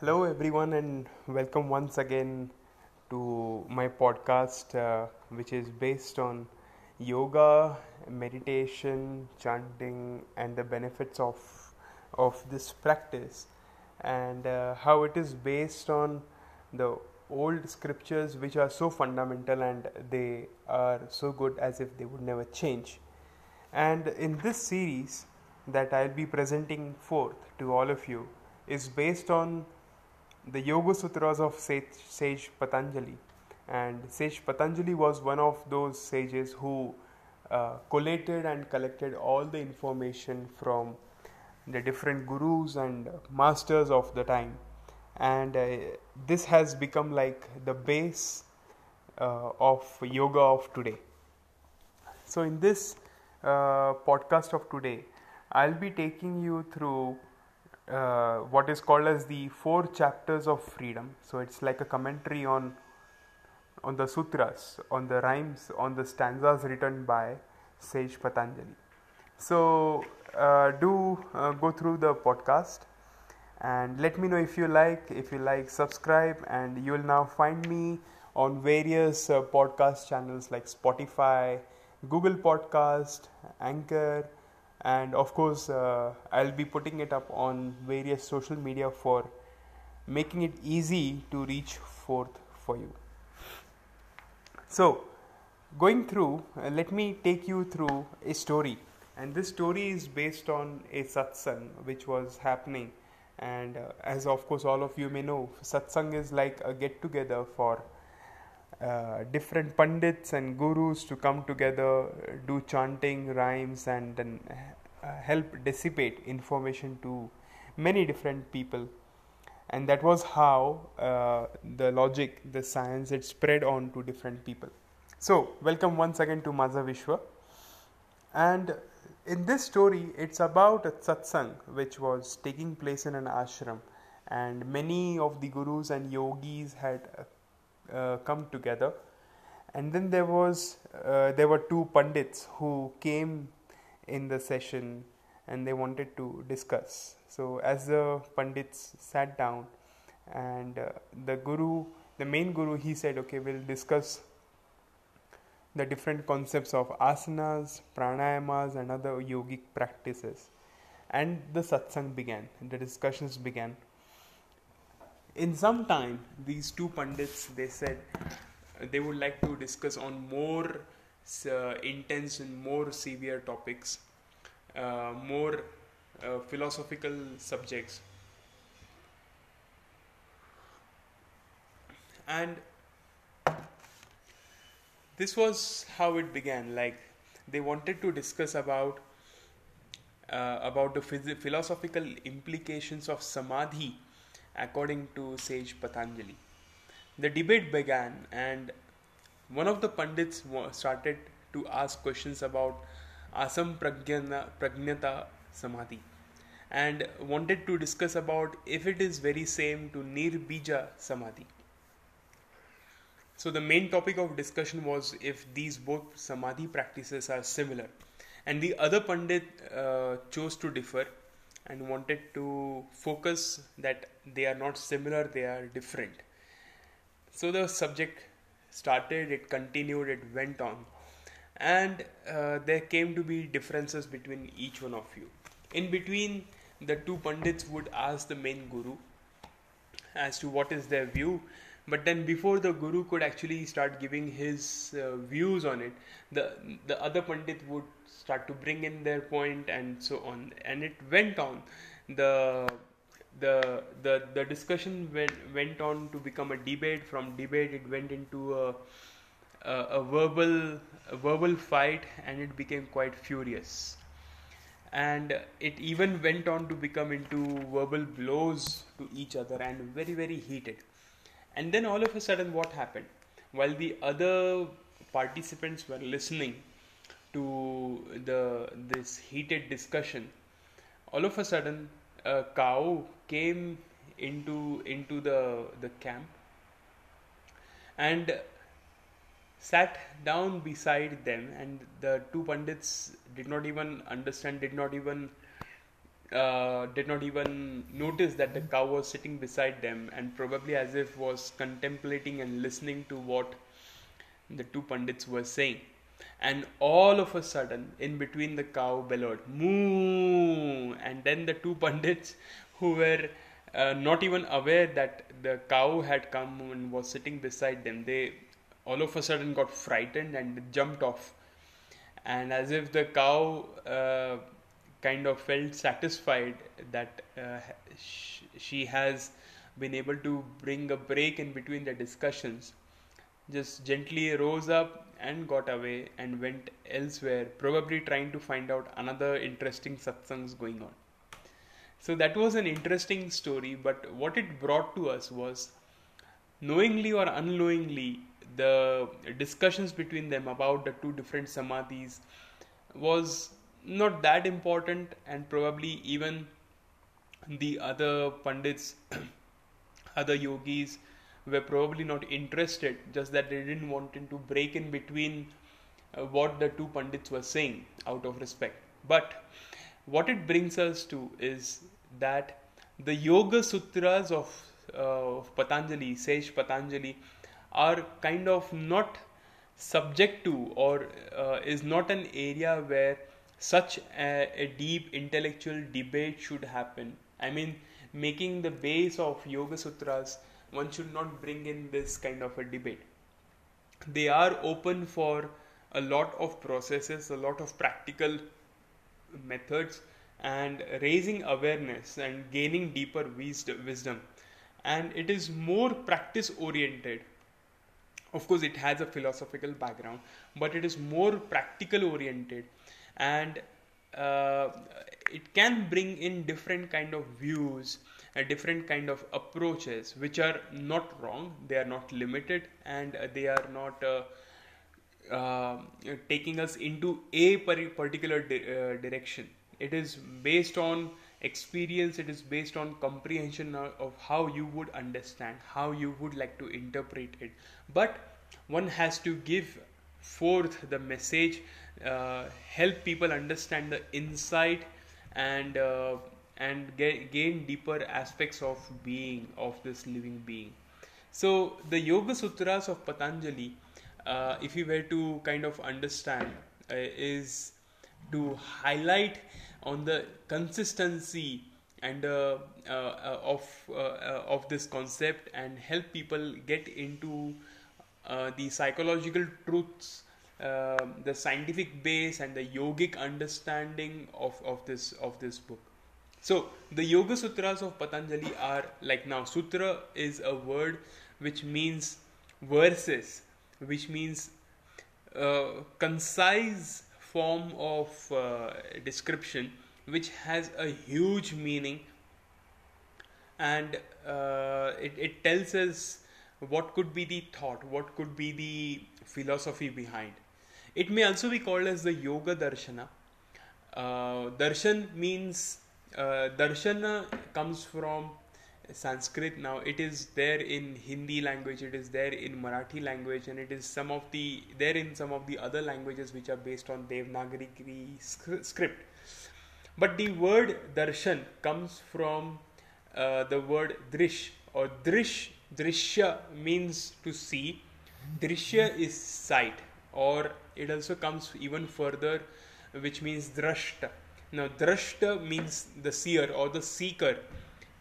Hello, everyone, and welcome once again to my podcast, uh, which is based on yoga, meditation, chanting, and the benefits of of this practice, and uh, how it is based on the old scriptures, which are so fundamental and they are so good as if they would never change. And in this series that I'll be presenting forth to all of you is based on the Yoga Sutras of sage, Patanjali. And Sage Patanjali was one of those sages who uh, collated and collected all the information from the different gurus and masters of the time. And uh, this has become like the base uh, of yoga of today. So, in this uh, podcast of today, I'll be taking you through uh, what is called as the four chapters of freedom. So it's like a commentary on on the sutras, on the rhymes, on the stanzas written by Sage Patanjali. So uh, do uh, go through the podcast and let me know if you like. If you like, subscribe, and you will now find me on various uh, podcast channels like Spotify, Google Podcast, Anchor and of course uh, i'll be putting it up on various social media for making it easy to reach forth for you. So going through uh, let me take you through a story. And this story is based on a satsang which was happening. And uh, as of course all of you may know satsang is like a get together for uh, different pandits and gurus to come together, do chanting, rhymes, and then uh, help dissipate information to many different people. And that was how uh, the logic, the science, it spread on to different people. So, welcome once again to Maza Vishwa. And in this story, it's about a satsang which was taking place in an ashram, and many of the gurus and yogis had uh, come together. And then there was uh, there were two pandits who came in the session and they wanted to discuss. So as the pandits sat down and uh, the guru the main guru he said okay we'll discuss the different concepts of asanas pranayamas and other yogic practices. And the satsang began the discussions began in some time these two pundits they said they would like to discuss on more uh, intense and more severe topics uh, more uh, philosophical subjects. And this was how it began. Like they wanted to discuss about uh, about the phys- philosophical implications of samadhi according to sage Patanjali. The debate began, and one of the pundits started to ask questions about Asam Pragyana, Pragnata Samadhi and wanted to discuss about if it is very same to Nirbija Samadhi. So the main topic of discussion was if these both Samadhi practices are similar. And the other Pandit uh, chose to differ and wanted to focus that they are not similar, they are different. So the subject started, it continued, it went on, and uh, there came to be differences between each one of you. In between, the two pundits would ask the main guru as to what is their view but then before the guru could actually start giving his uh, views on it the the other pandit would start to bring in their point and so on. And it went on. The the the, the discussion went, went on to become a debate. From debate it went into a a, a verbal a verbal fight and it became quite furious. And it even went on to become into verbal blows to each other and very very heated and then all of a sudden what happened? While the other participants were listening to the this heated discussion all of a sudden a cow came into into the the camp and sat down beside them. And the two pandits did not even understand did not even uh, did not even notice that the cow was sitting beside them and probably as if was contemplating and listening to what the two pandits were saying. And all of a sudden in between the cow bellowed moo! And then the two pandits who were uh, not even aware that the cow had come and was sitting beside them they all of a sudden got frightened and jumped off. And as if the cow uh, kind of felt satisfied that uh, sh- she has been able to bring a break in between the discussions just gently rose up and got away and went elsewhere, probably trying to find out another interesting satsangs going on. So that was an interesting story, but what it brought to us was knowingly or unknowingly, the discussions between them about the two different samadhis was not that important, and probably even the other pandits, other yogis, were probably not interested, just that they didn't want to break in between uh, what the two pandits were saying out of respect. But what it brings us to is that the Yoga Sutras of, uh, of Patanjali, Sage Patanjali, are kind of not subject to or uh, is not an area where such a, a, deep intellectual debate should happen. I mean, making the base of Yoga Sutras one should not bring in this kind of a debate. They are open for a lot of processes, a lot of practical methods, and raising awareness and gaining deeper wisdom. And it is more practice oriented. Of course, it has a philosophical background, but it is more practical oriented and uh, it can bring in different kind of views a different kind of approaches which are not wrong. They are not limited and uh, they are not uh, uh, taking us into a particular di- uh, direction. It is based on experience. It is based on comprehension of how you would understand how you would like to interpret it. But one has to give forth the message uh, help people understand the insight and uh, and get, gain deeper aspects of being of this living being. So the yoga sutras of patanjali uh, if you were to kind of understand uh, is to highlight on the consistency and uh, uh, of of this concept and help people get into the psychological truths um, the scientific base and the yogic understanding of, of this of this book. So the yoga sutras of patanjali are like now sutra is a word which means verses which means uh, concise form of uh, description which has a huge meaning and uh, it, it tells us what could be the thought what could be the philosophy behind it may also be called as the Yoga Darshana. Uh, darshan means uh, Darshana comes from Sanskrit. Now it is there in Hindi language, it is there in Marathi language, and it is some of the there in some of the other languages which are based on Devanagari script. But the word darshan comes from uh, the word drish or drish. Drishya means to see. Drishya is sight. Or it also comes even further which means drashta. Now drashta means the seer or the seeker.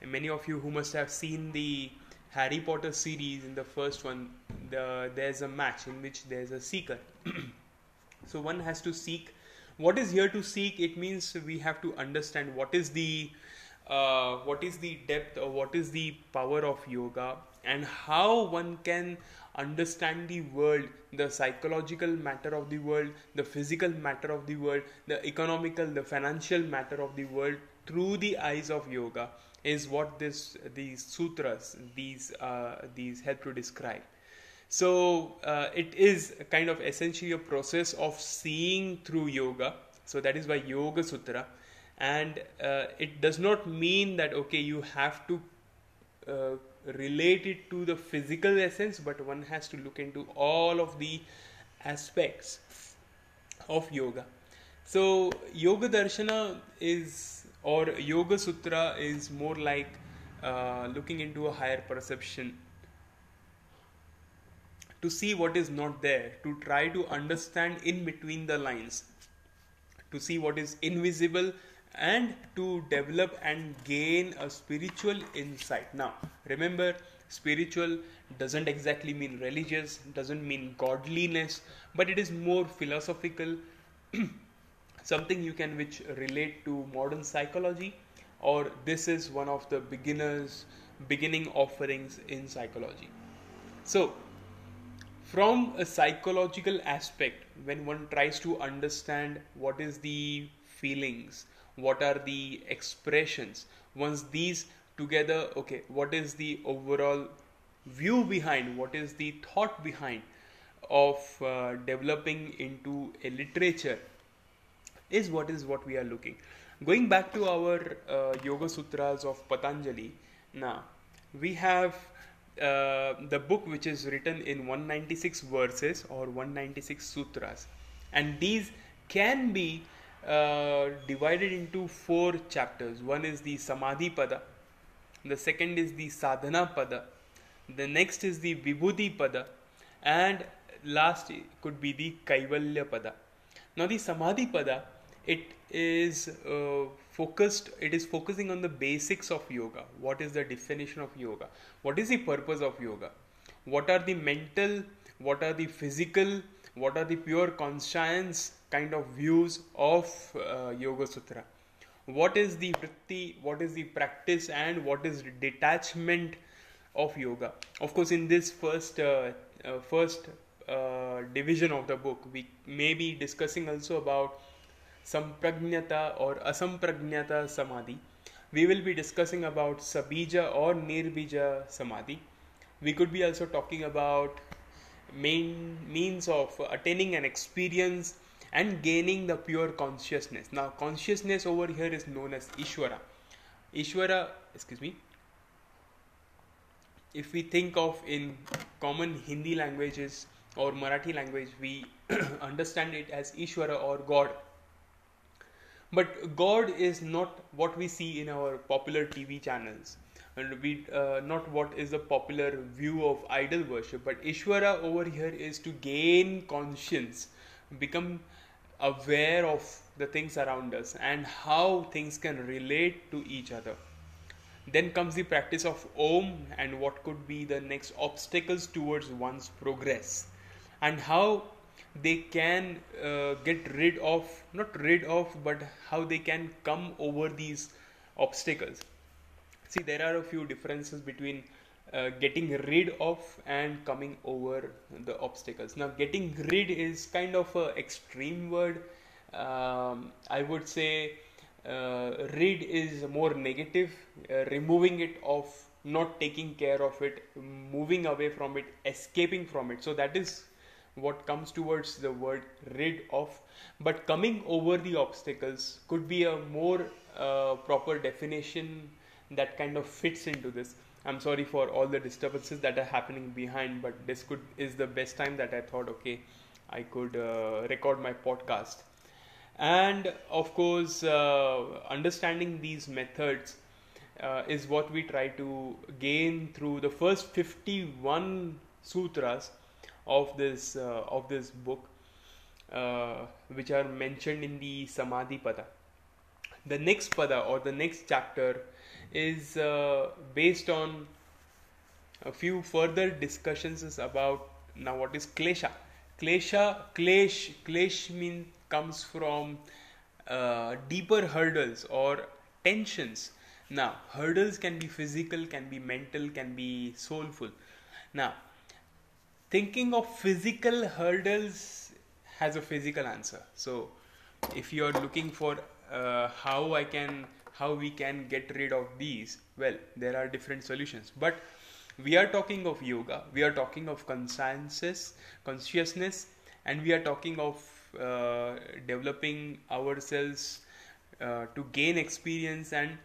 And many of you who must have seen the harry potter series in the first one the, there's a match in which there's a seeker. So one has to seek. What is here to seek? It means we have to understand what is the uh, what is the depth or what is the power of yoga and how one can understand the world, the psychological matter of the world, the physical matter of the world, the economical, the financial matter of the world through the eyes of yoga is what this these sutras these uh, these help to describe. So uh, it is kind of essentially a process of seeing through yoga. So that is why Yoga Sutra, and uh, it does not mean that okay you have to uh, relate it to the physical essence, but one has to look into all of the aspects of yoga. So, Yoga Darshana is or yoga sutra is more like uh, looking into a higher perception to see what is not there to try to understand in between the lines to see what is invisible and to develop and gain a spiritual insight. Now remember spiritual doesn't exactly mean religious doesn't mean godliness but it is more philosophical something you can which relate to modern psychology or this is one of the beginners beginning offerings in psychology. So from a psychological aspect when one tries to understand what is the feelings? What are the expressions? Once these together okay what is the overall view behind? What is the thought behind of uh, developing into a literature is what is what we are looking. Going back to our uh, yoga sutras of patanjali now we have uh, the book which is written in 196 verses or 196 sutras. And these can be uh, divided into four chapters. One is the samadhi pada the second is the sadhana pada the next is the vibhuti pada and last could be the kaivalya pada. Now the samadhi pada it is uh, focused it is focusing on the basics of yoga. What is the definition of yoga? What is the purpose of yoga? What are the mental what are the physical what are the pure conscience kind of views of uh, yoga sutra. What is the vritti what is the practice and what is detachment of yoga? Of course in this first uh, uh, first uh, division of the book we may be discussing also about samprajnata or asamprajnata samadhi. We will be discussing about sabija or nirbija samadhi. We could be also talking about main means of attaining an experience and gaining the pure consciousness. Now consciousness over here is known as ishvara. Ishvara excuse me if we think of in common hindi languages or marathi language we understand it as ishvara or god. But god is not what we see in our popular tv channels. And we uh, not what is the popular view of idol worship but ishvara over here is to gain conscience become aware of the things around us and how things can relate to each other. Then comes the practice of om and what could be the next obstacles towards one's progress and how they can uh, get rid of not rid of but how they can come over these obstacles. See there are a few differences between uh, getting rid of and coming over the obstacles. Now getting rid is kind of a extreme word. Um, i would say uh, rid is more negative uh, removing it off not taking care of it moving away from it escaping from it. So that is what comes towards the word rid of. But coming over the obstacles could be a more uh, proper definition that kind of fits into this i'm sorry for all the disturbances that are happening behind but this could is the best time that i thought okay i could uh, record my podcast. And of course uh, understanding these methods uh, is what we try to gain through the first 51 sutras of this uh, of this book uh, which are mentioned in the samadhi pada. The next pada or the next chapter is uh, based on a few further discussions about now what is klesha? Klesha klesh klesh means comes from uh, deeper hurdles or tensions. Now hurdles can be physical can be mental can be soulful. Now thinking of physical hurdles has a physical answer. So if you are looking for uh, how i can how we can get rid of these? Well there are different solutions. But we are talking of yoga we are talking of consciences consciousness and we are talking of uh, developing ourselves uh, to gain experience and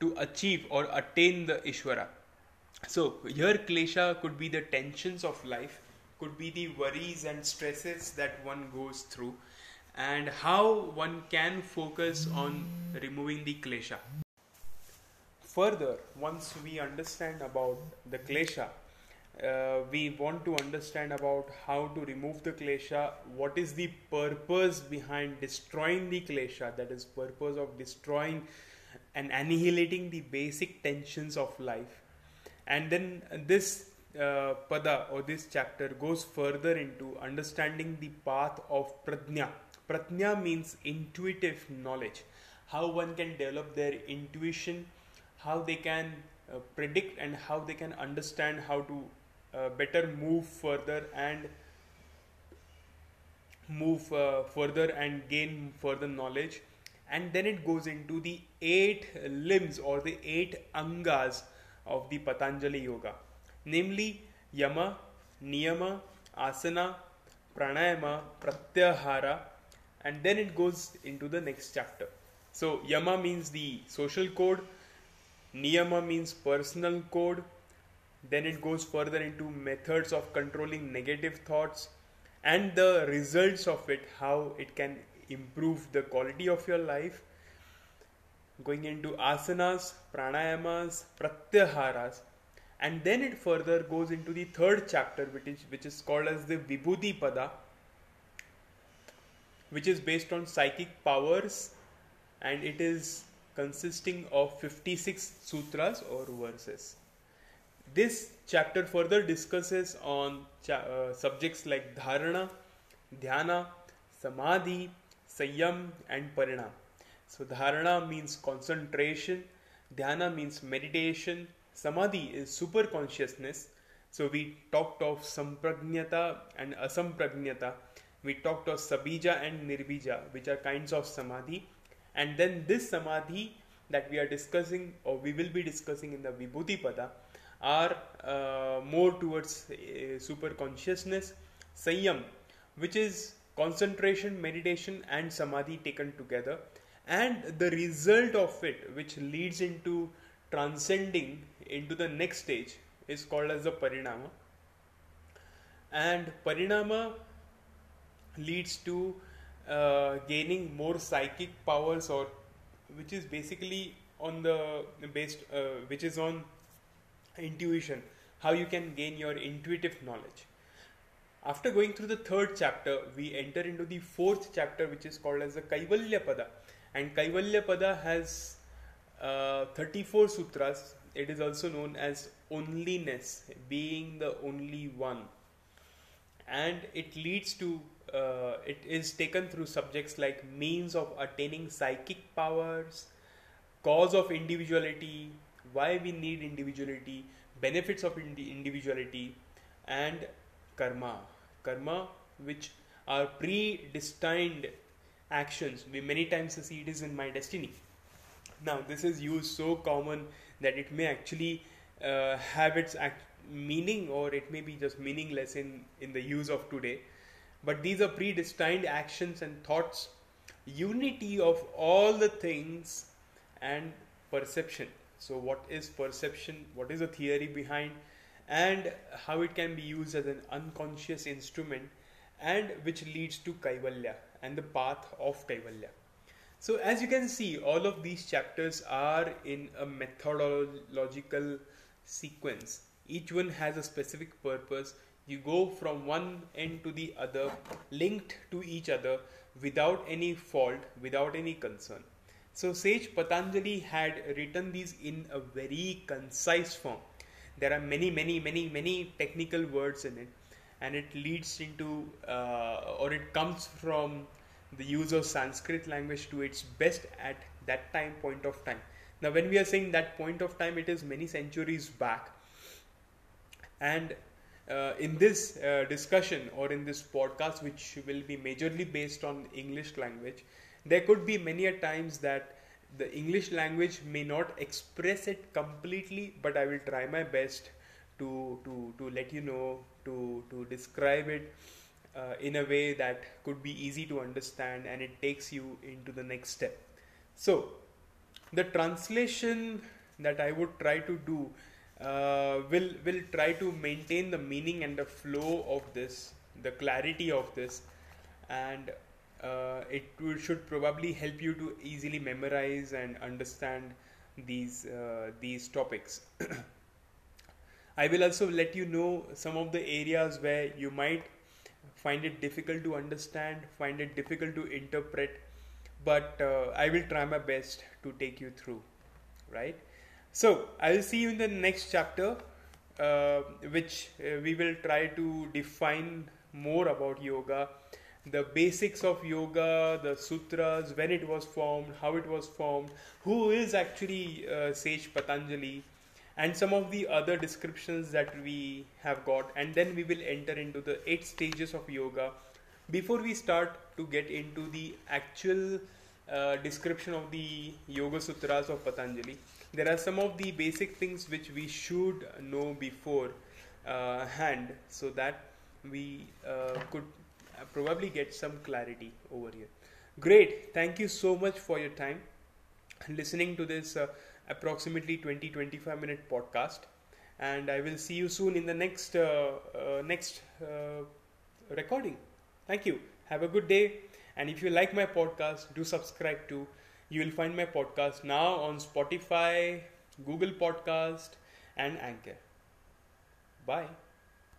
to achieve or attain the ishvara so here klesha could be the tensions of life could be the worries and stresses that one goes through and how one can focus on removing the klesha. Further, once we understand about the klesha, uh, we want to understand about how to remove the klesha what is the purpose behind destroying the klesha that is purpose of destroying and annihilating the basic tensions of life and then this uh, pada or this chapter goes further into understanding the path of pradnya pradnya means intuitive knowledge. How one can develop their intuition how they can uh, predict and how they can understand how to uh, better move further and move uh, further and gain further knowledge. And then it goes into the eight limbs or the eight angas of the patanjali yoga. Namely yama niyama asana pranayama pratyahara and then it goes into the next chapter. So yama means the social code niyama means personal code. Then it goes further into methods of controlling negative thoughts and the results of it, how it can improve the quality of your life. Going into asanas, pranayamas, pratyaharas, and then it further goes into the third chapter, which is which is called as the Vibhuti Pada, which is based on psychic powers, and it is consisting of 56 sutras or verses. This chapter further discusses on cha- uh, subjects like dharana, dhyana, samadhi, sanyam, and parinam. So, dharana means concentration, dhyana means meditation, samadhi is super consciousness. So, we talked of samprajnata and asamprajnata. We talked of sabija and nirbija, which are kinds of samadhi. And then this samadhi that we are discussing or we will be discussing in the Vibhuti Pada are uh, more towards uh, super consciousness sanyam which is concentration meditation and samadhi taken together and the result of it which leads into transcending into the next stage is called as the parinama and parinama leads to uh, gaining more psychic powers or which is basically on the based uh, which is on intuition, how you can gain your intuitive knowledge. After going through the third chapter, we enter into the fourth chapter, which is called as the Kaivalya Pada. And Kaivalya Pada has uh, 34 sutras. It is also known as onlyness, being the only one. And it leads to, uh, it is taken through subjects like means of attaining psychic powers, cause of individuality, why we need individuality, benefits of individuality, and karma. Karma, which are predestined actions. We many times see it is in my destiny. Now, this is used so common that it may actually uh, have its act- meaning or it may be just meaningless in, in the use of today. But these are predestined actions and thoughts, unity of all the things and perception. So, what is perception? What is the theory behind? And how it can be used as an unconscious instrument, and which leads to Kaivalya and the path of Kaivalya. So, as you can see, all of these chapters are in a methodological sequence. Each one has a specific purpose. You go from one end to the other, linked to each other without any fault, without any concern. So sage Patanjali had written these in a very concise form. There are many, many, many, many technical words in it, and it leads into uh, or it comes from the use of Sanskrit language to its best at that time point of time. Now, when we are saying that point of time, it is many centuries back, and uh, in this uh, discussion or in this podcast, which will be majorly based on English language, there could be many a times that the English language may not express it completely, but I will try my best to to to let you know to to describe it uh, in a way that could be easy to understand and it takes you into the next step. So, the translation that I would try to do uh, will will try to maintain the meaning and the flow of this, the clarity of this, and uh, it will, should probably help you to easily memorize and understand these uh, these topics. I will also let you know some of the areas where you might find it difficult to understand, find it difficult to interpret, but uh, I will try my best to take you through. Right? So, I will see you in the next chapter, uh, which uh, we will try to define more about yoga, the basics of yoga, the sutras, when it was formed, how it was formed, who is actually uh, Sage Patanjali, and some of the other descriptions that we have got, and then we will enter into the eight stages of yoga. Before we start to get into the actual uh, description of the Yoga Sutras of Patanjali. There are some of the basic things which we should know before uh, hand so that we uh, could probably get some clarity over here. Great, thank you so much for your time. Listening to this uh, approximately 20 25 minute podcast. And i will see you soon in the next uh, uh, next uh, recording. Thank you. Have a good day and if you like my podcast do subscribe to you will find my podcast now on spotify google podcast and anchor. Bye